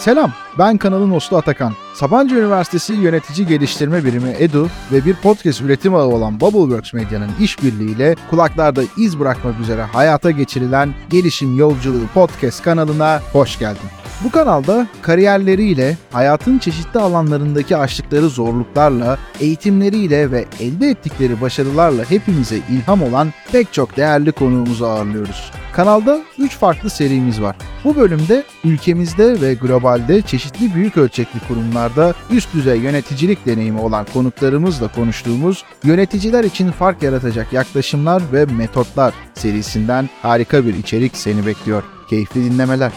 Selam, ben kanalın hostu Atakan. Sabancı Üniversitesi Yönetici Geliştirme Birimi EDU ve bir podcast üretim ağı olan Bubbleworks Medya'nın işbirliğiyle kulaklarda iz bırakmak üzere hayata geçirilen Gelişim Yolculuğu podcast kanalına hoş geldin. Bu kanalda kariyerleriyle, hayatın çeşitli alanlarındaki aştıkları zorluklarla, eğitimleriyle ve elde ettikleri başarılarla hepimize ilham olan pek çok değerli konuğumuzu ağırlıyoruz. Kanalda 3 farklı serimiz var. Bu bölümde ülkemizde ve globalde çeşitli büyük ölçekli kurumlarda üst düzey yöneticilik deneyimi olan konuklarımızla konuştuğumuz yöneticiler için fark yaratacak yaklaşımlar ve metotlar serisinden harika bir içerik seni bekliyor. Keyifli dinlemeler.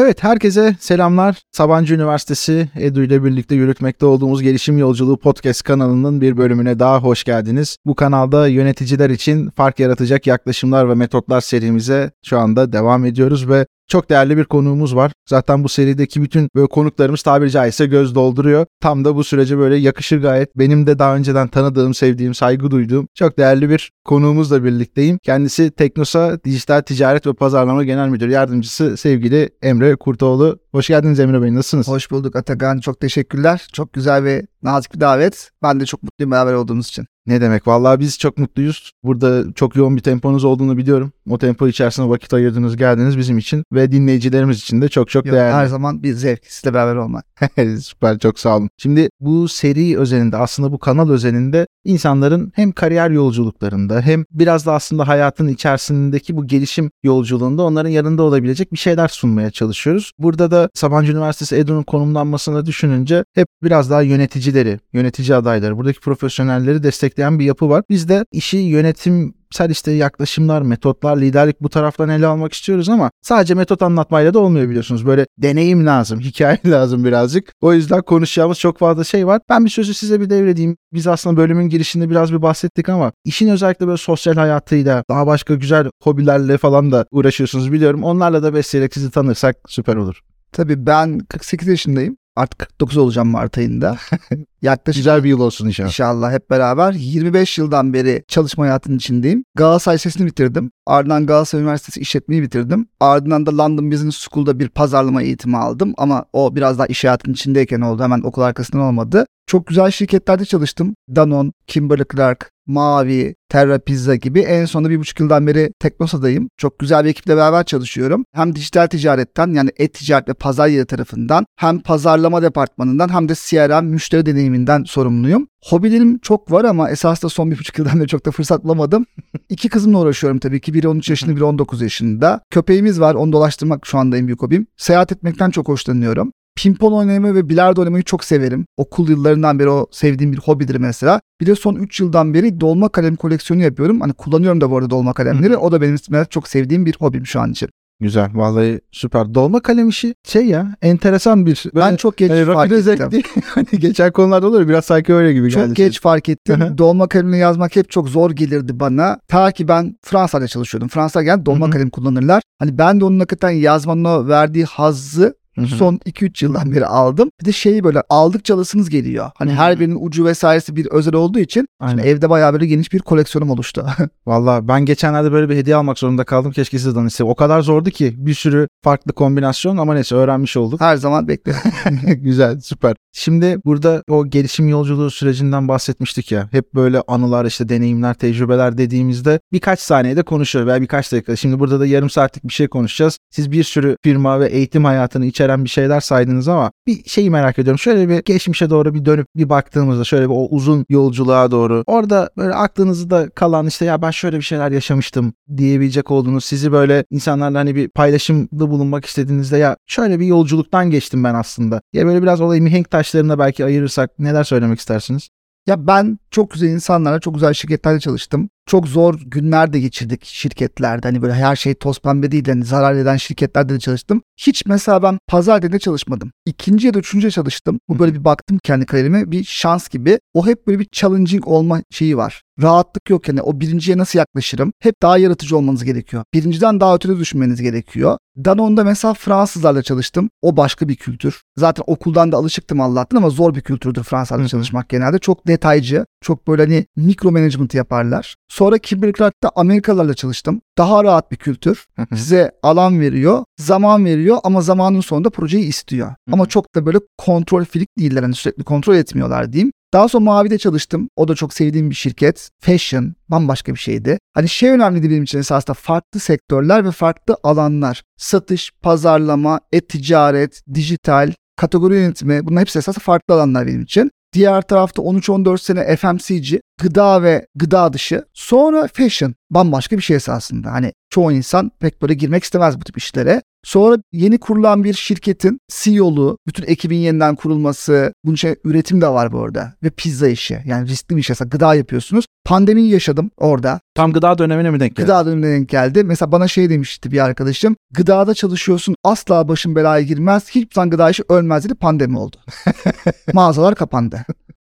Evet herkese selamlar. Sabancı Üniversitesi Edu ile birlikte yürütmekte olduğumuz Gelişim Yolculuğu podcast kanalının bir bölümüne daha hoş geldiniz. Bu kanalda yöneticiler için fark yaratacak yaklaşımlar ve metotlar serimize şu anda devam ediyoruz ve çok değerli bir konuğumuz var. Zaten bu serideki bütün böyle konuklarımız tabiri caizse göz dolduruyor. Tam da bu sürece böyle yakışır gayet. Benim de daha önceden tanıdığım, sevdiğim, saygı duyduğum çok değerli bir konuğumuzla birlikteyim. Kendisi Teknosa Dijital Ticaret ve Pazarlama Genel Müdür Yardımcısı sevgili Emre Kurtoğlu. Hoş geldiniz Emre Bey. Nasılsınız? Hoş bulduk Atakan. Çok teşekkürler. Çok güzel ve nazik bir davet. Ben de çok mutluyum beraber olduğumuz için. Ne demek? Vallahi biz çok mutluyuz. Burada çok yoğun bir temponuz olduğunu biliyorum. O tempo içerisinde vakit ayırdınız, geldiniz bizim için ve dinleyicilerimiz için de çok çok Yok, değerli. Her zaman bir zevk sizle beraber olmak. Süper çok sağ olun. Şimdi bu seri özelinde aslında bu kanal özelinde insanların hem kariyer yolculuklarında hem biraz da aslında hayatın içerisindeki bu gelişim yolculuğunda onların yanında olabilecek bir şeyler sunmaya çalışıyoruz. Burada da Sabancı Üniversitesi EDU'nun konumlanmasını düşününce hep biraz daha yöneticileri, yönetici adayları, buradaki profesyonelleri destekleyen bir yapı var. Biz de işi yönetim bilimsel işte yaklaşımlar, metotlar, liderlik bu taraftan ele almak istiyoruz ama sadece metot anlatmayla da olmuyor biliyorsunuz. Böyle deneyim lazım, hikaye lazım birazcık. O yüzden konuşacağımız çok fazla şey var. Ben bir sözü size bir devredeyim. Biz aslında bölümün girişinde biraz bir bahsettik ama işin özellikle böyle sosyal hayatıyla, daha başka güzel hobilerle falan da uğraşıyorsunuz biliyorum. Onlarla da besleyerek sizi tanırsak süper olur. Tabii ben 48 yaşındayım. Artık 49 olacağım Mart ayında. Yaklaşık güzel bir yıl olsun inşallah. İnşallah hep beraber. 25 yıldan beri çalışma hayatının içindeyim. Galatasaray Lisesi'ni bitirdim. Ardından Galatasaray Üniversitesi işletmeyi bitirdim. Ardından da London Business School'da bir pazarlama eğitimi aldım. Ama o biraz daha iş hayatının içindeyken oldu. Hemen okul arkasından olmadı. Çok güzel şirketlerde çalıştım. Danone, Kimberly Clark, Mavi, Terra Pizza gibi. En sonunda bir buçuk yıldan beri Teknosa'dayım. Çok güzel bir ekiple beraber çalışıyorum. Hem dijital ticaretten yani et-ticaret ve pazar yeri tarafından hem pazarlama departmanından hem de CRM müşteri deneyiminden sorumluyum. Hobilerim çok var ama esas da son bir buçuk yıldan beri çok da fırsat bulamadım. İki kızımla uğraşıyorum tabii ki. Biri 13 yaşında, biri 19 yaşında. Köpeğimiz var. Onu dolaştırmak şu anda en büyük hobim. Seyahat etmekten çok hoşlanıyorum. Pimpon oynamayı ve bilardo oynamayı çok severim. Okul yıllarından beri o sevdiğim bir hobidir mesela. Bir de son 3 yıldan beri dolma kalem koleksiyonu yapıyorum. Hani kullanıyorum da bu arada dolma kalemleri. O da benim çok sevdiğim bir hobim şu an için. Güzel. Vallahi süper. Dolma kalem işi şey ya enteresan bir. Ben çok geç hani fark ettim. hani geçen konularda olur biraz sanki öyle gibi çok geldi. Çok geç fark ettim. dolma kalemle yazmak hep çok zor gelirdi bana. Ta ki ben Fransa'da çalışıyordum. Fransa gel dolma kalem kullanırlar. Hani ben de onun hakikaten yazmanın o verdiği hazzı Son 2-3 yıldan beri aldım. Bir de şeyi böyle aldıkça alasınız geliyor. Hani her birinin ucu vesairesi bir özel olduğu için Aynen. evde bayağı böyle geniş bir koleksiyonum oluştu. Valla ben geçenlerde böyle bir hediye almak zorunda kaldım. Keşke siz danışsa. O kadar zordu ki bir sürü farklı kombinasyon ama neyse öğrenmiş olduk. Her zaman bekliyorum. Güzel süper. Şimdi burada o gelişim yolculuğu sürecinden bahsetmiştik ya. Hep böyle anılar işte deneyimler, tecrübeler dediğimizde birkaç saniyede konuşuyoruz veya birkaç dakika. Şimdi burada da yarım saatlik bir şey konuşacağız. Siz bir sürü firma ve eğitim hayatını içeren bir şeyler saydınız ama bir şeyi merak ediyorum. Şöyle bir geçmişe doğru bir dönüp bir baktığımızda şöyle bir o uzun yolculuğa doğru orada böyle aklınızda kalan işte ya ben şöyle bir şeyler yaşamıştım diyebilecek olduğunuz sizi böyle insanlarla hani bir paylaşımda bulunmak istediğinizde ya şöyle bir yolculuktan geçtim ben aslında. Ya böyle biraz olayı mihenk taşlarına belki ayırırsak neler söylemek istersiniz? Ya ben çok güzel insanlarla çok güzel şirketlerde çalıştım çok zor günler de geçirdik şirketlerde. Hani böyle her şey toz pembe değil. Hani zarar eden şirketlerde de çalıştım. Hiç mesela ben pazar yerinde çalışmadım. İkinci ya da üçüncü çalıştım. Bu böyle bir baktım kendi kariyerime bir şans gibi. O hep böyle bir challenging olma şeyi var. Rahatlık yok yani o birinciye nasıl yaklaşırım? Hep daha yaratıcı olmanız gerekiyor. Birinciden daha ötede düşünmeniz gerekiyor. Danone'da mesela Fransızlarla çalıştım. O başka bir kültür. Zaten okuldan da alışıktım Allah'tan ama zor bir kültürdür Fransızlarla çalışmak genelde. Çok detaycı, çok böyle hani mikro management yaparlar. Sonra Kimberly Clark'ta Amerikalılarla çalıştım. Daha rahat bir kültür. Size alan veriyor, zaman veriyor ama zamanın sonunda projeyi istiyor. Ama çok da böyle kontrol filik değiller. Hani sürekli kontrol etmiyorlar diyeyim. Daha sonra Mavi'de çalıştım. O da çok sevdiğim bir şirket. Fashion bambaşka bir şeydi. Hani şey önemliydi benim için esasında farklı sektörler ve farklı alanlar. Satış, pazarlama, e-ticaret, dijital, kategori yönetimi bunların hepsi esasında farklı alanlar benim için. Diğer tarafta 13-14 sene FMCG, gıda ve gıda dışı. Sonra fashion bambaşka bir şey esasında. Hani çoğu insan pek böyle girmek istemez bu tip işlere. Sonra yeni kurulan bir şirketin CEO'lu, bütün ekibin yeniden kurulması, bunun şey üretim de var bu arada ve pizza işi. Yani riskli bir şey. Mesela gıda yapıyorsunuz. Pandemiyi yaşadım orada. Tam gıda dönemine mi denk geldi? Gıda dönemine denk geldi. Mesela bana şey demişti bir arkadaşım. Gıdada çalışıyorsun asla başın belaya girmez. Hiçbir zaman gıda işi ölmez dedi. Pandemi oldu. Mağazalar kapandı.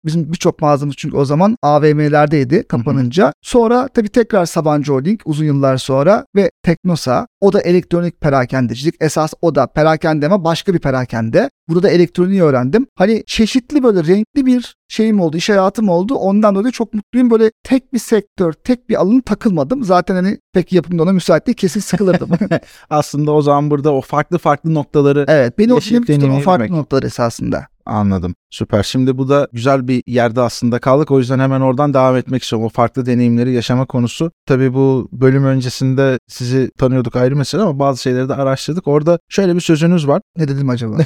Bizim birçok mağazamız çünkü o zaman AVM'lerdeydi kapanınca. Sonra tabii tekrar Sabancı Holding uzun yıllar sonra ve Teknosa. O da elektronik perakendecilik. Esas o da perakende ama başka bir perakende. Burada da elektroniği öğrendim. Hani çeşitli böyle renkli bir şeyim oldu, iş hayatım oldu. Ondan dolayı çok mutluyum. Böyle tek bir sektör, tek bir alanı takılmadım. Zaten hani pek yapımda ona müsait değil. Kesin sıkılırdım. Aslında o zaman burada o farklı farklı noktaları evet. Beni o film tutan o farklı noktalar esasında. Anladım. Süper. Şimdi bu da güzel bir yerde aslında kaldık. O yüzden hemen oradan devam etmek istiyorum. O farklı deneyimleri yaşama konusu. Tabii bu bölüm öncesinde sizi tanıyorduk ayrı mesele ama bazı şeyleri de araştırdık. Orada şöyle bir sözünüz var. Ne dedim acaba?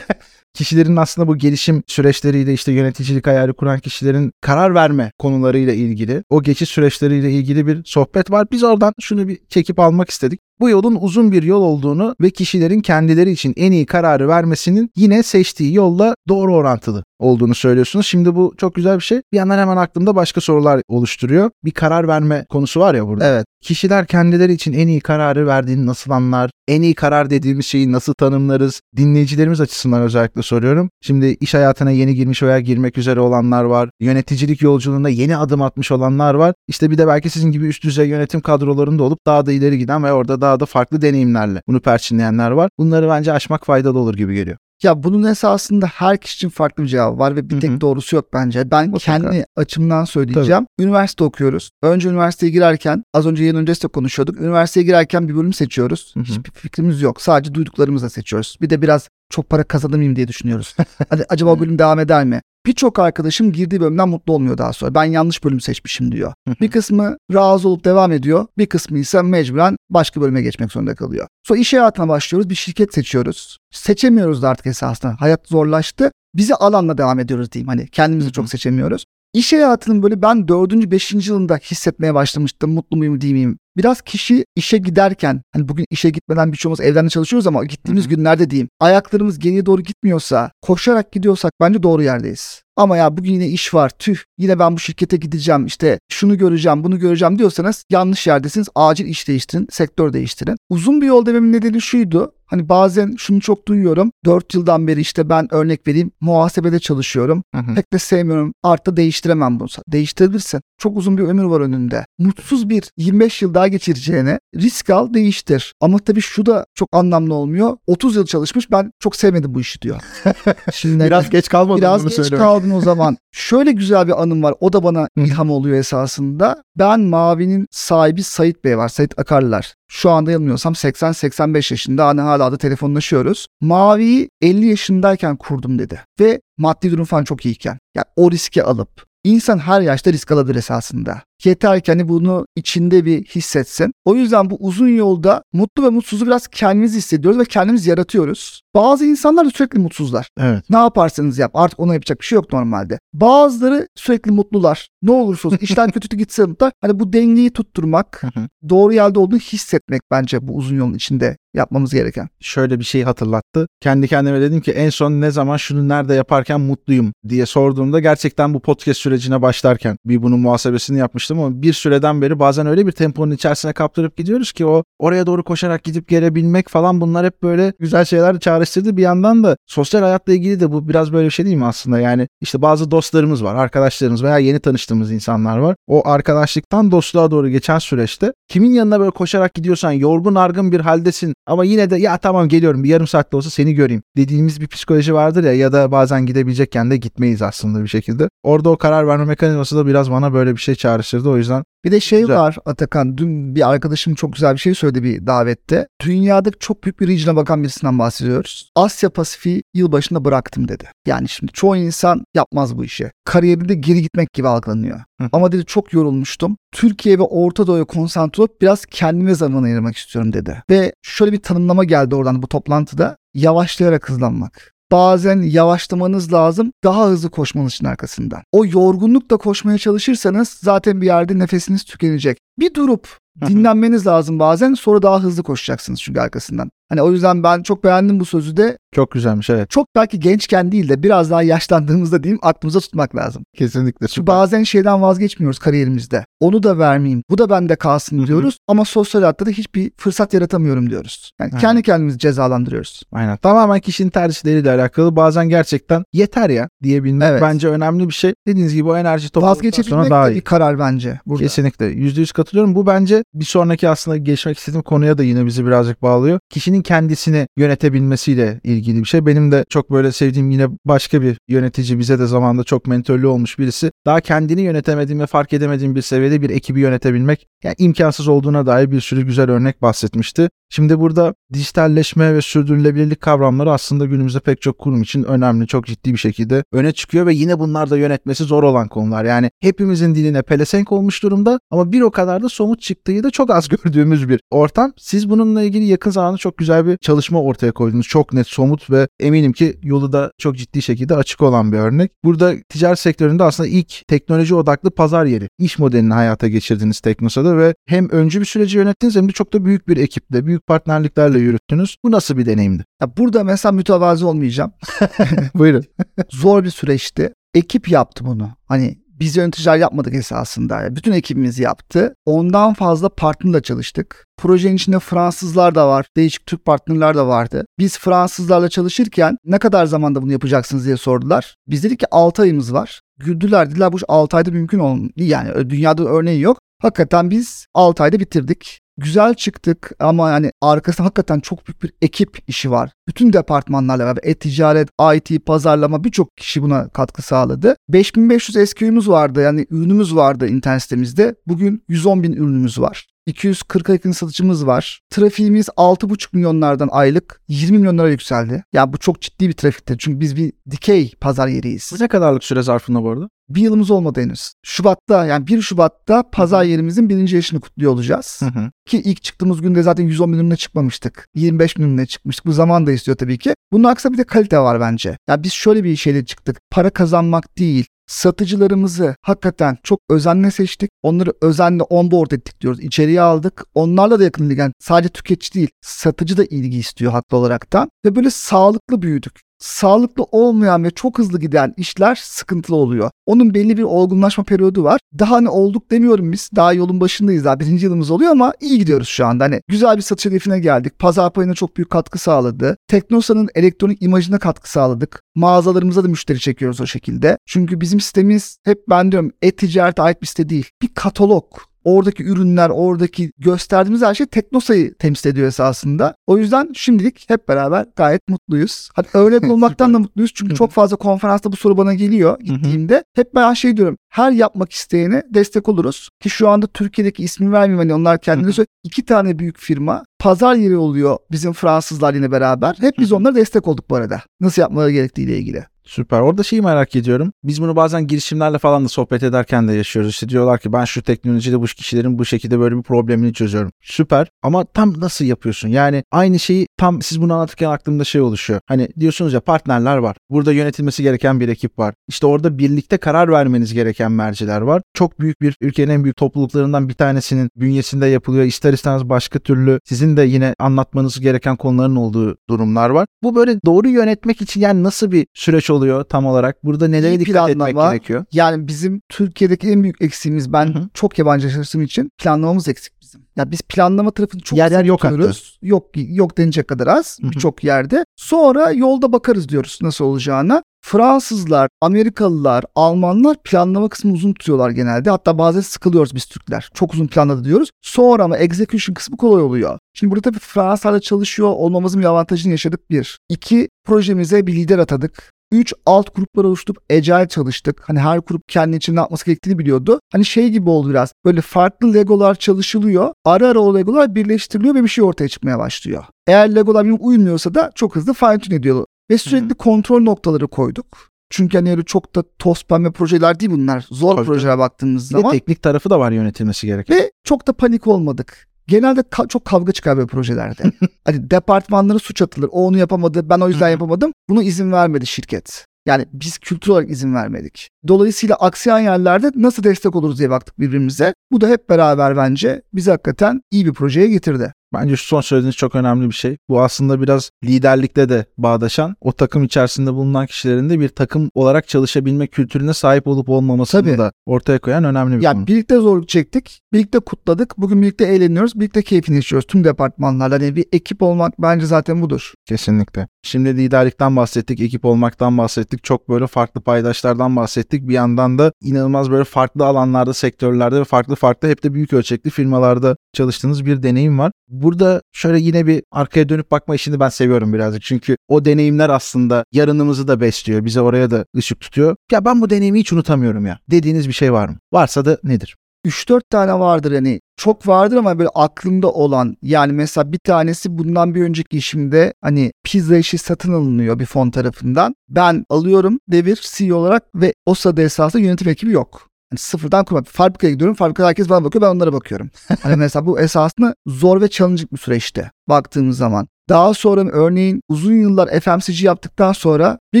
Kişilerin aslında bu gelişim süreçleriyle işte yöneticilik hayali kuran kişilerin karar verme konularıyla ilgili, o geçiş süreçleriyle ilgili bir sohbet var. Biz oradan şunu bir çekip almak istedik. Bu yolun uzun bir yol olduğunu ve kişilerin kendileri için en iyi kararı vermesinin yine seçtiği yolla doğru orantılı olduğunu söylüyorsunuz. Şimdi bu çok güzel bir şey. Bir yandan hemen aklımda başka sorular oluşturuyor. Bir karar verme konusu var ya burada. evet. Kişiler kendileri için en iyi kararı verdiğini nasıl anlar? En iyi karar dediğimiz şeyi nasıl tanımlarız? Dinleyicilerimiz açısından özellikle soruyorum. Şimdi iş hayatına yeni girmiş veya girmek üzere olanlar var. Yöneticilik yolculuğunda yeni adım atmış olanlar var. İşte bir de belki sizin gibi üst düzey yönetim kadrolarında olup daha da ileri giden ve orada daha da farklı deneyimlerle bunu perçinleyenler var. Bunları bence aşmak faydalı olur gibi geliyor. Ya bunun esasında her kişi için farklı bir cevabı var ve bir tek hı. doğrusu yok bence. Ben Mutlaka. kendi açımdan söyleyeceğim. Üniversite okuyoruz. Önce üniversiteye girerken az önce yayın öncesi de konuşuyorduk. Üniversiteye girerken bir bölüm seçiyoruz. Hı hı. Hiçbir fikrimiz yok. Sadece duyduklarımızla seçiyoruz. Bir de biraz çok para kazanır mıyım diye düşünüyoruz. Hadi acaba o bölüm devam eder mi? Birçok arkadaşım girdiği bölümden mutlu olmuyor daha sonra. Ben yanlış bölüm seçmişim diyor. Bir kısmı razı olup devam ediyor. Bir kısmı ise mecburen başka bölüme geçmek zorunda kalıyor. Sonra iş hayatına başlıyoruz. Bir şirket seçiyoruz. Seçemiyoruz da artık esasında. Hayat zorlaştı. Bizi alanla devam ediyoruz diyeyim. Hani kendimizi çok seçemiyoruz. İş hayatının böyle ben dördüncü, beşinci yılında hissetmeye başlamıştım. Mutlu muyum değil miyim? Biraz kişi işe giderken hani bugün işe gitmeden birçoğumuz evden de çalışıyoruz ama gittiğimiz Hı hı. günlerde diyeyim ayaklarımız geriye doğru gitmiyorsa koşarak gidiyorsak bence doğru yerdeyiz. Ama ya bugün yine iş var tüh yine ben bu şirkete gideceğim işte şunu göreceğim bunu göreceğim diyorsanız yanlış yerdesiniz. Acil iş değiştirin sektör değiştirin. Uzun bir yol dememin nedeni şuydu. Hani bazen şunu çok duyuyorum. 4 yıldan beri işte ben örnek vereyim muhasebede çalışıyorum. Hı hı. Pek de sevmiyorum. Artı değiştiremem bunu. Değiştirebilirsin. Çok uzun bir ömür var önünde. Mutsuz bir 25 yıl daha geçireceğine risk al değiştir. Ama tabii şu da çok anlamlı olmuyor. 30 yıl çalışmış ben çok sevmedim bu işi diyor. Şimdi Biraz geç kalmadın Biraz bunu geç söylüyorum. kaldın o zaman. Şöyle güzel bir anım var. O da bana ilham oluyor esasında. Ben Mavi'nin sahibi Sait Bey var. Sait Akarlılar. Şu anda yanılmıyorsam 80-85 yaşında. Hani hala da telefonlaşıyoruz. Mavi'yi 50 yaşındayken kurdum dedi. Ve maddi durum falan çok iyiyken. Ya o riski alıp İnsan her yaşta risk alabilir esasında. Yeter ki hani bunu içinde bir hissetsin. O yüzden bu uzun yolda mutlu ve mutsuzu biraz kendimiz hissediyoruz ve kendimiz yaratıyoruz. Bazı insanlar da sürekli mutsuzlar. Evet. Ne yaparsanız yap. Artık ona yapacak bir şey yok normalde. Bazıları sürekli mutlular. Ne olursa olsun işler kötü gitse mutlular. Hani bu dengeyi tutturmak, doğru yerde olduğunu hissetmek bence bu uzun yolun içinde yapmamız gereken. şöyle bir şey hatırlattı. Kendi kendime dedim ki en son ne zaman şunu nerede yaparken mutluyum diye sorduğumda gerçekten bu podcast sürecine başlarken bir bunun muhasebesini yapmıştım ama bir süreden beri bazen öyle bir temponun içerisine kaptırıp gidiyoruz ki o oraya doğru koşarak gidip gelebilmek falan bunlar hep böyle güzel şeyler çağrıştırdı. Bir yandan da sosyal hayatla ilgili de bu biraz böyle bir şey değil mi aslında? Yani işte bazı dostlarımız var, arkadaşlarımız veya yeni tanıştığımız insanlar var. O arkadaşlıktan dostluğa doğru geçen süreçte kimin yanına böyle koşarak gidiyorsan yorgun argın bir haldesin ama yine de ya tamam geliyorum bir yarım saatte olsa seni göreyim dediğimiz bir psikoloji vardır ya ya da bazen gidebilecekken de gitmeyiz aslında bir şekilde. Orada o karar verme mekanizması da biraz bana böyle bir şey çağrıştırdı. Çalıştırdı. O yüzden Bir de şey Güzel. var Atakan. Dün bir arkadaşım çok güzel bir şey söyledi bir davette. Dünyada çok büyük bir region'a bakan birisinden bahsediyoruz. Asya Pasifik'i yılbaşında bıraktım dedi. Yani şimdi çoğu insan yapmaz bu işi. Kariyerinde geri gitmek gibi algılanıyor. Hı. Ama dedi çok yorulmuştum. Türkiye ve Orta Doğu'ya konsantre olup biraz kendime zaman ayırmak istiyorum dedi. Ve şöyle bir tanımlama geldi oradan bu toplantıda. Yavaşlayarak hızlanmak. Bazen yavaşlamanız lazım daha hızlı koşmanız için arkasından. O yorgunlukla koşmaya çalışırsanız zaten bir yerde nefesiniz tükenecek. Bir durup. Dinlenmeniz lazım bazen sonra daha hızlı koşacaksınız çünkü arkasından. Hani o yüzden ben çok beğendim bu sözü de. çok güzelmiş evet. Çok belki gençken değil de biraz daha yaşlandığımızda diyeyim aklımıza tutmak lazım. Kesinlikle Çünkü bazen şeyden vazgeçmiyoruz kariyerimizde. Onu da vermeyeyim, bu da bende kalsın diyoruz ama sosyal hayatta da hiçbir fırsat yaratamıyorum diyoruz. Yani Aynen. kendi kendimizi cezalandırıyoruz. Aynen. Tamamen kişinin tercihleriyle alakalı. Bazen gerçekten yeter ya diyebilmek Evet. bence önemli bir şey. Dediğiniz gibi o enerji topladıktan sonra Vazgeçebilmek daha de iyi. bir karar bence burada. Kesinlikle. Yüzde yüz katılıyorum. Bu bence bir sonraki aslında geçmek istediğim konuya da yine bizi birazcık bağlıyor. Kişinin kendisini yönetebilmesiyle ilgili bir şey. Benim de çok böyle sevdiğim yine başka bir yönetici bize de zamanında çok mentörlü olmuş birisi. Daha kendini yönetemediğim ve fark edemediğim bir seviyede bir ekibi yönetebilmek yani imkansız olduğuna dair bir sürü güzel örnek bahsetmişti. Şimdi burada dijitalleşme ve sürdürülebilirlik kavramları aslında günümüzde pek çok kurum için önemli, çok ciddi bir şekilde öne çıkıyor ve yine bunlar da yönetmesi zor olan konular. Yani hepimizin diline pelesenk olmuş durumda ama bir o kadar da somut çıktığı da çok az gördüğümüz bir ortam. Siz bununla ilgili yakın zamanda çok güzel bir çalışma ortaya koydunuz. Çok net, somut ve eminim ki yolu da çok ciddi şekilde açık olan bir örnek. Burada ticaret sektöründe aslında ilk teknoloji odaklı pazar yeri, iş modelini hayata geçirdiniz Teknosa'da ve hem öncü bir süreci yönettiniz hem de çok da büyük bir ekiple, büyük partnerliklerle yürüttünüz. Bu nasıl bir deneyimdi? Ya burada mesela mütevazi olmayacağım. Buyurun. Zor bir süreçti. Ekip yaptı bunu. Hani biz yöneticiler yapmadık esasında. Bütün ekibimiz yaptı. Ondan fazla partnerle çalıştık. Projenin içinde Fransızlar da var. Değişik Türk partnerler de vardı. Biz Fransızlarla çalışırken ne kadar zamanda bunu yapacaksınız diye sordular. Biz dedik ki 6 ayımız var. Güldüler dediler bu iş 6 ayda mümkün olmuyor. Yani dünyada örneği yok. Hakikaten biz 6 ayda bitirdik. Güzel çıktık ama yani arkasında hakikaten çok büyük bir ekip işi var. Bütün departmanlarla beraber e-ticaret, IT, pazarlama birçok kişi buna katkı sağladı. 5500 SKU'muz vardı yani ürünümüz vardı internet sitemizde. Bugün 110 bin ürünümüz var. 240'a yakın satıcımız var. Trafiğimiz 6,5 milyonlardan aylık 20 milyonlara yükseldi. Ya bu çok ciddi bir trafiktir. Çünkü biz bir dikey pazar yeriyiz. Bu ne kadarlık süre zarfında bu arada? Bir yılımız olmadı henüz. Şubat'ta yani 1 Şubat'ta pazar yerimizin birinci yaşını kutluyor olacağız. Hı hı. Ki ilk çıktığımız günde zaten 110 bin ürüne çıkmamıştık. 25 bin ürüne çıkmıştık. Bu zaman da istiyor tabii ki. Bunun aksine bir de kalite var bence. Ya biz şöyle bir şeyle çıktık. Para kazanmak değil. Satıcılarımızı hakikaten çok özenle seçtik. Onları özenle onboard ettik diyoruz. İçeriye aldık. Onlarla da yakın. Yani sadece tüketici değil, satıcı da ilgi istiyor haklı olaraktan. Ve böyle sağlıklı büyüdük. Sağlıklı olmayan ve çok hızlı giden işler sıkıntılı oluyor. Onun belli bir olgunlaşma periyodu var. Daha ne olduk demiyorum biz. Daha yolun başındayız. Daha birinci yılımız oluyor ama iyi gidiyoruz şu anda. Hani güzel bir satış hedefine geldik. Pazar payına çok büyük katkı sağladı. Teknosa'nın elektronik imajına katkı sağladık. Mağazalarımıza da müşteri çekiyoruz o şekilde. Çünkü bizim sitemiz hep ben diyorum e-ticarete ait bir site değil. Bir katalog. Oradaki ürünler, oradaki gösterdiğimiz her şey Teknosa'yı temsil ediyor esasında. O yüzden şimdilik hep beraber gayet mutluyuz. Hadi öyle olmaktan da mutluyuz. Çünkü çok fazla konferansta bu soru bana geliyor gittiğimde. Hep ben şey diyorum. Her yapmak isteyene destek oluruz. Ki şu anda Türkiye'deki ismi vermeyeyim hani onlar kendileri söylüyor. İki tane büyük firma pazar yeri oluyor bizim Fransızlar yine beraber. Hep biz onlara destek olduk bu arada. Nasıl yapmaları gerektiğiyle ilgili. Süper. Orada şeyi merak ediyorum. Biz bunu bazen girişimlerle falan da sohbet ederken de yaşıyoruz. İşte diyorlar ki ben şu teknolojide bu kişilerin bu şekilde böyle bir problemini çözüyorum. Süper. Ama tam nasıl yapıyorsun? Yani aynı şeyi tam siz bunu anlatırken aklımda şey oluşuyor. Hani diyorsunuz ya partnerler var. Burada yönetilmesi gereken bir ekip var. İşte orada birlikte karar vermeniz gereken merciler var. Çok büyük bir ülkenin en büyük topluluklarından bir tanesinin bünyesinde yapılıyor. İster istemez başka türlü sizin de yine anlatmanız gereken konuların olduğu durumlar var. Bu böyle doğru yönetmek için yani nasıl bir süreç oluyor tam olarak? Burada nelere İyi dikkat etmek planlama. gerekiyor? Yani bizim Türkiye'deki en büyük eksiğimiz ben Hı hı. çok yabancı çalıştığım için planlamamız eksik bizim. Ya biz planlama tarafını çok Yer yer yok tutuyoruz. Yok yok denecek kadar az birçok yerde. Sonra yolda bakarız diyoruz nasıl olacağına. Fransızlar, Amerikalılar, Almanlar planlama kısmını uzun tutuyorlar genelde. Hatta bazen sıkılıyoruz biz Türkler. Çok uzun planladı diyoruz. Sonra ama execution kısmı kolay oluyor. Şimdi burada tabii Fransızlarla çalışıyor olmamızın bir avantajını yaşadık bir. İki, projemize bir lider atadık. 3 alt gruplar oluşturup agile çalıştık. Hani her grup kendi için ne yapması gerektiğini biliyordu. Hani şey gibi oldu biraz. Böyle farklı legolar çalışılıyor. Ara ara o legolar birleştiriliyor ve bir şey ortaya çıkmaya başlıyor. Eğer legolar birbirine uymuyorsa da çok hızlı fine tune ediyor. Ve sürekli kontrol noktaları koyduk. Çünkü hani öyle çok da toz pembe projeler değil bunlar. Zor Tabii, projeler baktığımız Bir de zaman. teknik tarafı da var yönetilmesi gereken. Ve çok da panik olmadık. Genelde ka- çok kavga çıkar böyle projelerde. hani departmanlara suç atılır. O onu yapamadı, ben o yüzden yapamadım. Bunu izin vermedi şirket. Yani biz kültür olarak izin vermedik. Dolayısıyla aksayan yerlerde nasıl destek oluruz diye baktık birbirimize. Bu da hep beraber bence bizi hakikaten iyi bir projeye getirdi. Bence şu son söylediğiniz çok önemli bir şey. Bu aslında biraz liderlikte de bağdaşan, o takım içerisinde bulunan kişilerin de bir takım olarak çalışabilme kültürüne sahip olup olmamasını Tabii. da ortaya koyan önemli bir Ya konu. birlikte zorluk çektik, birlikte kutladık, bugün birlikte eğleniyoruz, birlikte keyfini yaşıyoruz tüm departmanlarla. Hani bir ekip olmak bence zaten budur. Kesinlikle. Şimdi liderlikten bahsettik, ekip olmaktan bahsettik. Çok böyle farklı paydaşlardan bahsettik. Bir yandan da inanılmaz böyle farklı alanlarda, sektörlerde ve farklı farklı hep de büyük ölçekli firmalarda çalıştığınız bir deneyim var. Burada şöyle yine bir arkaya dönüp bakma işini ben seviyorum birazcık. Çünkü o deneyimler aslında yarınımızı da besliyor. Bize oraya da ışık tutuyor. Ya ben bu deneyimi hiç unutamıyorum ya. Dediğiniz bir şey var mı? Varsa da nedir? 3-4 tane vardır hani çok vardır ama böyle aklımda olan yani mesela bir tanesi bundan bir önceki işimde hani pizza işi satın alınıyor bir fon tarafından. Ben alıyorum devir CEO olarak ve o sırada esasında yönetim ekibi yok. Hani sıfırdan kurmak. Fabrikaya gidiyorum. Fabrikada herkes bana bakıyor. Ben onlara bakıyorum. hani mesela bu esasında zor ve challenging bir süreçti baktığımız zaman. Daha sonra örneğin uzun yıllar FMCG yaptıktan sonra bir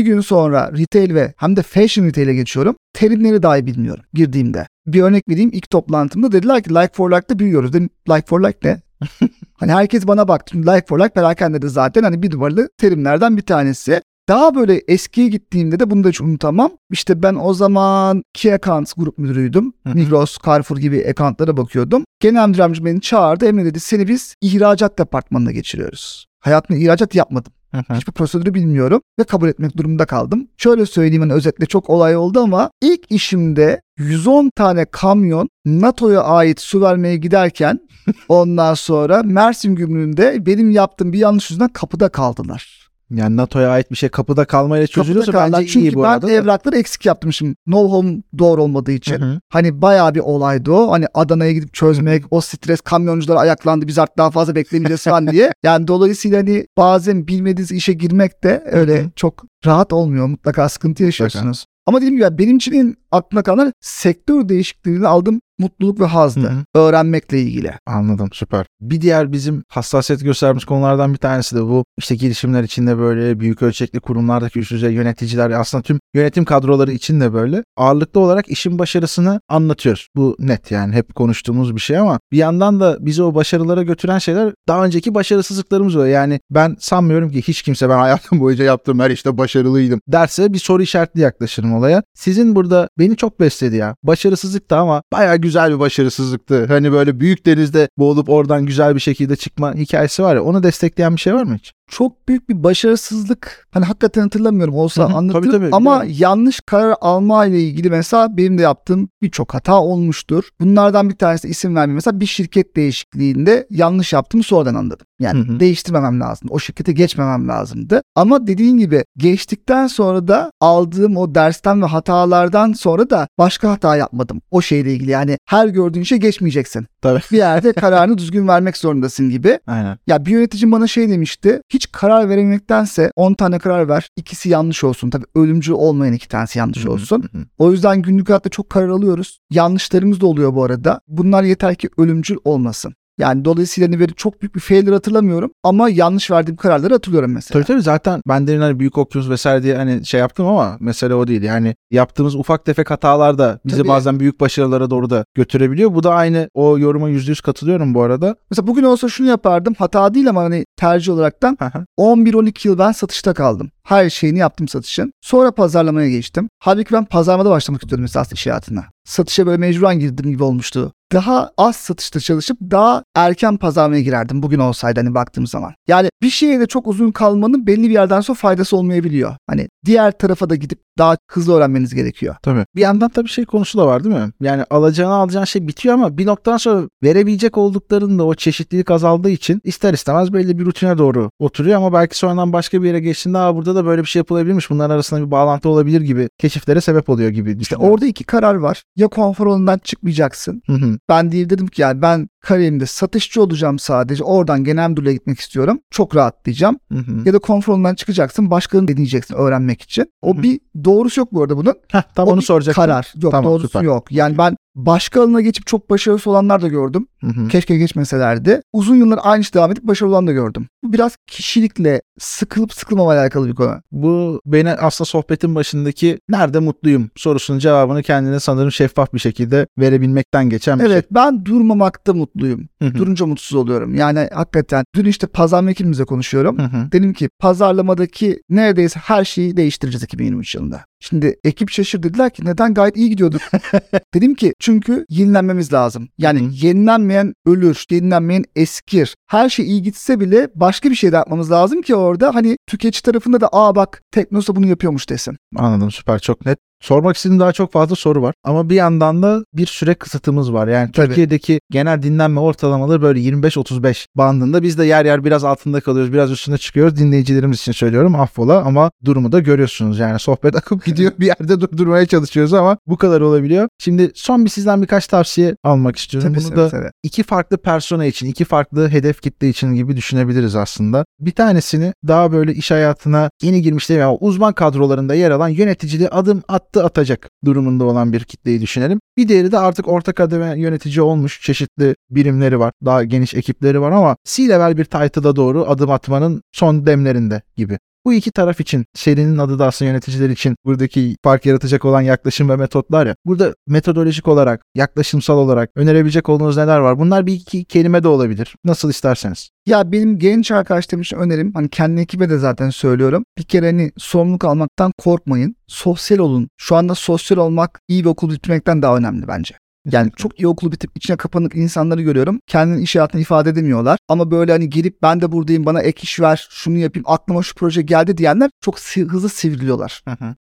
gün sonra retail ve hem de fashion retail'e geçiyorum. Terimleri dahi bilmiyorum girdiğimde. Bir örnek vereyim ilk toplantımda dediler ki like for like'da büyüyoruz. Dedim like for like ne? hani herkes bana baktı. Çünkü like for like perakende de zaten hani bir numaralı terimlerden bir tanesi. Daha böyle eskiye gittiğimde de bunu da hiç unutamam. İşte ben o zaman Key Accounts grup müdürüydüm. Migros, Carrefour gibi accountlara bakıyordum. Genel müdür yardımcım beni çağırdı. Emre dedi seni biz ihracat departmanına geçiriyoruz. Hayatımda ihracat yapmadım. Hiçbir prosedürü bilmiyorum ve kabul etmek durumunda kaldım. Şöyle söyleyeyim hani özetle çok olay oldu ama ilk işimde 110 tane kamyon NATO'ya ait su vermeye giderken ondan sonra Mersin gümrüğünde benim yaptığım bir yanlış yüzünden kapıda kaldılar. Yani NATO'ya ait bir şey kapıda kalmayla çözülüyorsa Kapıda bence Çünkü iyi bu ben arada. da. evrakları eksik yaptırmışım. No home door olmadığı için. Hı hı. Hani bayağı bir olaydı o. Hani Adana'ya gidip çözmek, o stres kamyoncular ayaklandı biz artık daha fazla beklemeyeceğiz falan diye. Yani dolayısıyla hani bazen bilmediğiniz işe girmek de öyle Hı hı. çok rahat olmuyor. Mutlaka sıkıntı yaşıyorsunuz. Ama dediğim gibi benim için en aklımda kalan sektör değişikliğini aldığım mutluluk ve hazdı. Hı hı. Öğrenmekle ilgili. Anladım süper. Bir diğer bizim hassasiyet gösterdiğimiz konulardan bir tanesi de bu işte girişimler içinde böyle büyük ölçekli kurumlardaki üst düzey yöneticiler aslında tüm yönetim kadroları için de böyle ağırlıklı olarak işin başarısını anlatıyoruz. Bu net yani hep konuştuğumuz bir şey ama bir yandan da bizi o başarılara götüren şeyler daha önceki başarısızlıklarımız oluyor. Yani ben sanmıyorum ki hiç kimse ben hayatım boyunca yaptığım her işte başarılıydım derse bir soru işaretli yaklaşırım olaya. Sizin burada beni çok besledi ya. Başarısızlıktı ama bayağı güzel bir başarısızlıktı. Hani böyle büyük denizde boğulup oradan güzel bir şekilde çıkma hikayesi var ya. Onu destekleyen bir şey var mı hiç? Çok büyük bir başarısızlık. Hani hakikaten hatırlamıyorum olsa Hı hı, anlatırım. tabii, tabii, Ama biliyorum. yanlış karar alma ile ilgili mesela benim de yaptığım birçok hata olmuştur. Bunlardan bir tanesi isim vermeyeyim. Mesela bir şirket değişikliğinde yanlış yaptığımı sonradan anladım. Yani Hı hı. değiştirmemem lazımdı. O şirkete geçmemem lazımdı. Ama dediğin gibi geçtikten sonra da aldığım o dersten ve hatalardan sonra da başka hata yapmadım. O şeyle ilgili yani her gördüğün işe geçmeyeceksin. Tabii. Bir yerde kararını düzgün vermek zorundasın gibi. Aynen. Ya bir yöneticim bana şey demişti. Hiç karar verememektense 10 tane karar ver. ikisi yanlış olsun. Tabii ölümcül olmayan iki tanesi yanlış olsun. O yüzden günlük hayatta çok karar alıyoruz. Yanlışlarımız da oluyor bu arada. Bunlar yeter ki ölümcül olmasın. Yani dolayısıyla hani böyle çok büyük bir failure hatırlamıyorum ama yanlış verdiğim kararları hatırlıyorum mesela. Tabii tabii zaten ben demin hani büyük okyanus vesaire diye hani şey yaptım ama mesele o değil. Yani yaptığımız ufak tefek hatalar da bizi Tabii. bazen büyük başarılara doğru da götürebiliyor. Bu da aynı o yoruma yüzde yüz katılıyorum bu arada. Mesela bugün olsa şunu yapardım. Hata değil ama hani tercih olaraktan Hı hı. 11-12 yıl ben satışta kaldım. Her şeyini yaptım satışın. Sonra pazarlamaya geçtim. Halbuki ben pazarlamada başlamak istiyordum mesela iş hayatına. Satışa böyle mecburen girdim gibi olmuştu. Daha az satışta çalışıp daha erken pazarlamaya girerdim bugün olsaydı hani baktığım zaman. Yani bir şeye de çok uzun kalmanın belli bir yerden sonra faydası olmayabiliyor. Hani diğer tarafa da gidip daha hızlı öğrenmeniz gerekiyor. Tabii. Bir yandan tabii şey konusu da var değil mi? Yani alacağını alacağın şey bitiyor ama bir noktadan sonra verebilecek olduklarında o çeşitlilik azaldığı için ister istemez belli bir rutine doğru oturuyor ama belki sonradan başka bir yere geçtiğinde Aa, burada da böyle bir şey yapılabilirmiş. Bunların arasında bir bağlantı olabilir gibi keşiflere sebep oluyor gibi İşte orada iki karar var. Ya konfor alanından çıkmayacaksın. Hı hı. Ben değil dedim ki yani ben kariyerimde satışçı olacağım sadece. Oradan genel müdürlüğe gitmek istiyorum. Çok rahatlayacağım. Hı hı. Ya da konfor alanından çıkacaksın. Başkalarını deneyeceksin öğrenmek için. O Hı hı. bir doğrusu yok bu arada bunun. Heh, tam O onu soracaktım. Karar. Yok Tamam, doğrusu süper. yok. Yani ben başka alana geçip çok başarısız olanlar da gördüm. Hı hı. Keşke geçmeselerdi. Uzun yıllar aynı işte devam edip başarılı olan da gördüm. Bu biraz kişilikle sıkılıp sıkılmama alakalı bir konu. Bu beni aslında sohbetin başındaki nerede mutluyum sorusunun cevabını kendine sanırım şeffaf bir şekilde verebilmekten geçen bir Evet ben durmamakta mutluyum. şey. Hı hı. Durunca mutsuz oluyorum. Yani hakikaten dün işte pazarlama ekibimizle konuşuyorum. Hı hı. Dedim ki pazarlamadaki neredeyse her şeyi değiştireceğiz 2023 yılında. Şimdi ekip şaşırdı dediler ki neden gayet iyi gidiyorduk. Dedim ki çünkü yenilenmemiz lazım. Yani hı. yenilenmeyen ölür, yenilenmeyen eskir. Her şey iyi gitse bile başka bir şey de yapmamız lazım ki orada hani tüketici tarafında da aa bak Teknosa bunu yapıyormuş desin. Anladım süper çok net. Sormak istediğim daha çok fazla soru var. Ama bir yandan da bir süre kısıtımız var. Yani Tabii. Türkiye'deki genel dinlenme ortalamaları böyle 25-35 bandında. Biz de yer yer biraz altında kalıyoruz. Biraz üstüne çıkıyoruz. Dinleyicilerimiz için söylüyorum affola ama durumu da görüyorsunuz. Yani sohbet akıp gidiyor. Bir yerde durdurmaya çalışıyoruz ama bu kadar olabiliyor. Şimdi son bir sizden birkaç tavsiye almak istiyorum. Tabii Bunu seve da seve. iki farklı persona için, iki farklı hedef kitle için gibi düşünebiliriz aslında. Bir tanesini daha böyle iş hayatına yeni girmiş değil ama uzman kadrolarında yer alan yöneticiliği adım attı atacak durumunda olan bir kitleyi düşünelim. Bir diğeri de artık orta kademe yönetici olmuş çeşitli birimleri var. Daha geniş ekipleri var ama C-level bir title'a doğru adım atmanın son demlerinde gibi. Bu iki taraf için serinin adı da aslında yöneticiler için buradaki fark yaratacak olan yaklaşım ve metotlar ya. Burada metodolojik olarak, yaklaşımsal olarak önerebilecek olduğunuz neler var? Bunlar bir iki kelime de olabilir. Nasıl isterseniz. Ya benim genç arkadaşlarım için önerim hani kendi ekibe de zaten söylüyorum. Bir kere hani sorumluluk almaktan korkmayın. Sosyal olun. Şu anda sosyal olmak iyi bir okul bitirmekten daha önemli bence. Yani çok iyi okulu bitip içine kapanık insanları görüyorum. Kendini iş hayatını ifade edemiyorlar. Ama böyle hani gelip ben de buradayım bana ek iş ver şunu yapayım aklıma şu proje geldi diyenler çok hızlı sivriliyorlar.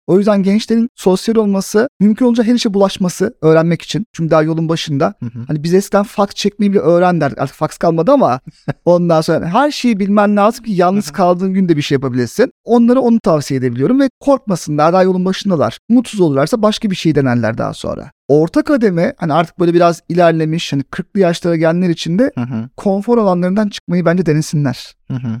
O yüzden gençlerin sosyal olması, mümkün olunca her işe bulaşması öğrenmek için. Çünkü daha yolun başında. Hani biz eskiden fax çekmeyi bile öğren derdik. Artık fax kalmadı ama ondan sonra her şeyi bilmen lazım ki yalnız kaldığın günde bir şey yapabilirsin. Onlara onu tavsiye edebiliyorum ve korkmasınlar daha yolun başındalar. Mutsuz olurlarsa başka bir şey denerler daha sonra. Orta kademe hani artık böyle biraz ilerlemiş hani 40'lı yaşlara gelenler için de konfor alanlarından çıkmayı bence denesinler.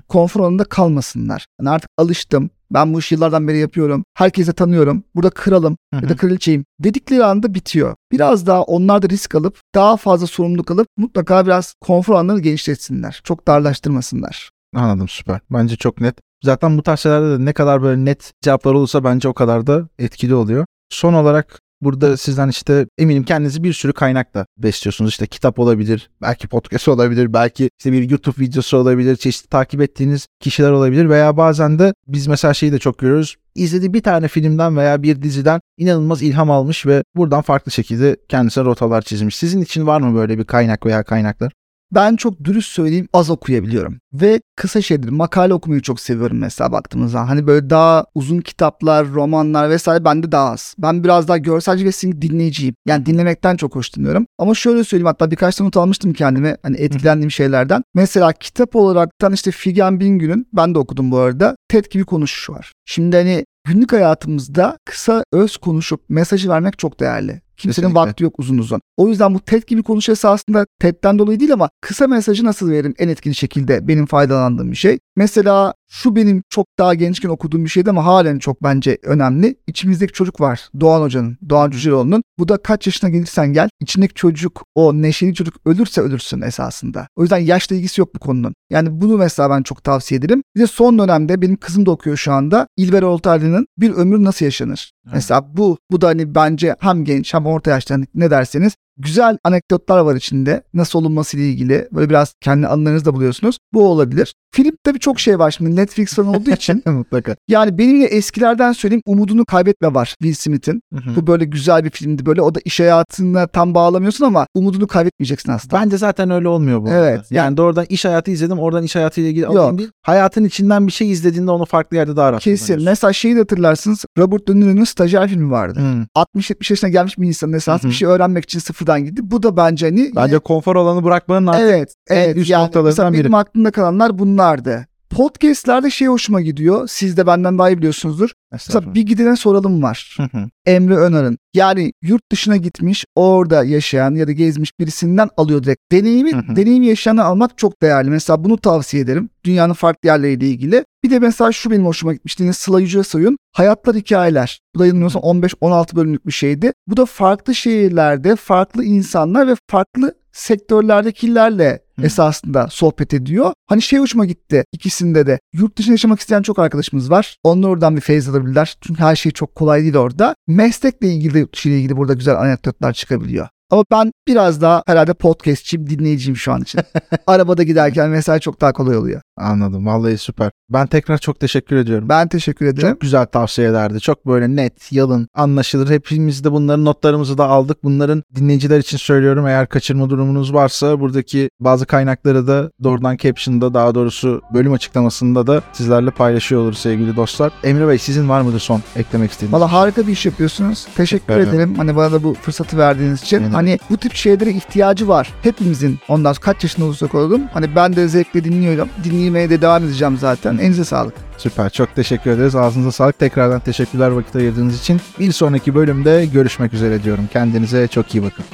Konfor alanında kalmasınlar. Hani artık alıştım. Ben bu işi yıllardan beri yapıyorum. Herkese tanıyorum. Burada kralım ya da kraliçeyim dedikleri anda bitiyor. Biraz daha onlar da risk alıp daha fazla sorumluluk alıp mutlaka biraz konfor alanlarını genişletsinler. Çok darlaştırmasınlar. Anladım süper. Bence çok net. Zaten bu tarz şeylerde de ne kadar böyle net cevaplar olursa bence o kadar da etkili oluyor. Son olarak burada sizden işte eminim kendinizi bir sürü kaynakla besliyorsunuz. İşte kitap olabilir, belki podcast olabilir, belki işte bir YouTube videosu olabilir, çeşitli takip ettiğiniz kişiler olabilir veya bazen de biz mesela şeyi de çok görüyoruz. İzlediği bir tane filmden veya bir diziden inanılmaz ilham almış ve buradan farklı şekilde kendisine rotalar çizmiş. Sizin için var mı böyle bir kaynak veya kaynaklar? Ben çok dürüst söyleyeyim az okuyabiliyorum. Ve kısa şeydir makale okumayı çok seviyorum mesela baktığımız zaman. Hani böyle daha uzun kitaplar, romanlar vesaire bende daha az. Ben biraz daha görselci ve dinleyiciyim. Yani dinlemekten çok hoşlanıyorum. Ama şöyle söyleyeyim hatta birkaç tane not almıştım kendime hani etkilendiğim şeylerden. Mesela kitap olaraktan işte Figen Bingöl'ün ben de okudum bu arada. TED gibi konuşuş var. Şimdi hani günlük hayatımızda kısa öz konuşup mesajı vermek çok değerli. Kimsenin Kesinlikle. vakti yok uzun uzun. O yüzden bu TED gibi konuşu esasında TED'den dolayı değil ama kısa mesajı nasıl veririm en etkili şekilde benim faydalandığım bir şey. Mesela şu benim çok daha gençken okuduğum bir şeydi ama halen çok bence önemli. İçimizdeki çocuk var. Doğan Hoca'nın, Doğan Cüceloğlu'nun. Bu da kaç yaşına gelirsen gel. içindeki çocuk, o neşeli çocuk ölürse ölürsün esasında. O yüzden yaşla ilgisi yok bu konunun. Yani bunu mesela ben çok tavsiye ederim. Bir de son dönemde benim kızım da okuyor şu anda. İlber Ortaylı'nın Bir Ömür Nasıl Yaşanır? Evet. Mesela bu, bu da hani bence hem genç hem orta yaşlı hani ne derseniz Güzel anekdotlar var içinde. Nasıl olunması ile ilgili. Böyle biraz kendi anılarınızda buluyorsunuz. Bu olabilir. Filmde birçok şey var şimdi Netflix falan olduğu için. Mutlaka. yani benim yine eskilerden söyleyeyim Umudunu Kaybetme var Will Smith'in. Bu böyle güzel bir filmdi. Böyle o da iş hayatına tam bağlamıyorsun ama umudunu kaybetmeyeceksin aslında. Bence zaten öyle olmuyor bu. Evet, arada. Yani doğrudan iş hayatı izledim. Oradan iş hayatıyla ilgili alayım değil. Hayatın içinden bir şey izlediğinde onu farklı yerde daha rahat Kesin. Mesela şeyi de hatırlarsınız. Robert De Niro'nun stajyer filmi vardı. Hı. 60-70 yaşına gelmiş bir insan mesela Hı hı. bir şey öğrenmek için sıfırdan gitti. Bu da bence hani Bence konfor alanı bırakmanın artık evet, evet. üst yani noktalarından biri. benim aklımda kalanlar bunlardı. Podcast'lerde şey hoşuma gidiyor. Siz de benden daha iyi biliyorsunuzdur. Mesela bir gidene soralım var. Hı hı. Emre Önar'ın. Yani yurt dışına gitmiş, orada yaşayan ya da gezmiş birisinden alıyor direkt. Deneyimi, Hı hı. deneyimi yaşayanı almak çok değerli. Mesela bunu tavsiye ederim. Dünyanın farklı yerleriyle ilgili. Bir de mesela şu benim hoşuma gitmişti. Yine Sıla Yücesoy'un Hayatlar Hikayeler. Bu da yanılmıyorsam 15-16 bölümlük bir şeydi. Bu da farklı şehirlerde, farklı insanlar ve farklı sektörlerdekilerle Hı. esasında sohbet ediyor. Hani şey hoşuma gitti ikisinde de. Yurt dışında yaşamak isteyen çok arkadaşımız var. Onlar oradan bir feyiz alabilirler. Çünkü her şey çok kolay değil orada. Meslekle ilgili yurt dışı ile ilgili burada güzel anekdotlar çıkabiliyor. Ama ben biraz daha herhalde podcastçiyim, dinleyiciyim şu an için. Arabada giderken mesela çok daha kolay oluyor. Anladım. Vallahi süper. Ben tekrar çok teşekkür ediyorum. Ben teşekkür ederim. Çok güzel tavsiyelerdi. Çok böyle net, yalın, anlaşılır. Hepimiz de bunların notlarımızı da aldık. Bunların dinleyiciler için söylüyorum. Eğer kaçırma durumunuz varsa buradaki bazı kaynakları da doğrudan caption'da daha doğrusu bölüm açıklamasında da sizlerle paylaşıyor oluruz sevgili dostlar. Emre Bey sizin var mıdır son eklemek istediğiniz? Valla harika bir iş yapıyorsunuz. Teşekkür Evet. ederim. Hani bana da bu fırsatı verdiğiniz için. Evet. Hani bu tip şeylere ihtiyacı var. Hepimizin ondan sonra kaç yaşında olursak olalım. Hani ben de zevkle dinliyorum. Dinlemeye de devam edeceğim zaten. Elinize sağlık. Süper. Çok teşekkür ederiz. Ağzınıza sağlık. Tekrardan teşekkürler vakit ayırdığınız için. Bir sonraki bölümde görüşmek üzere diyorum. Kendinize çok iyi bakın.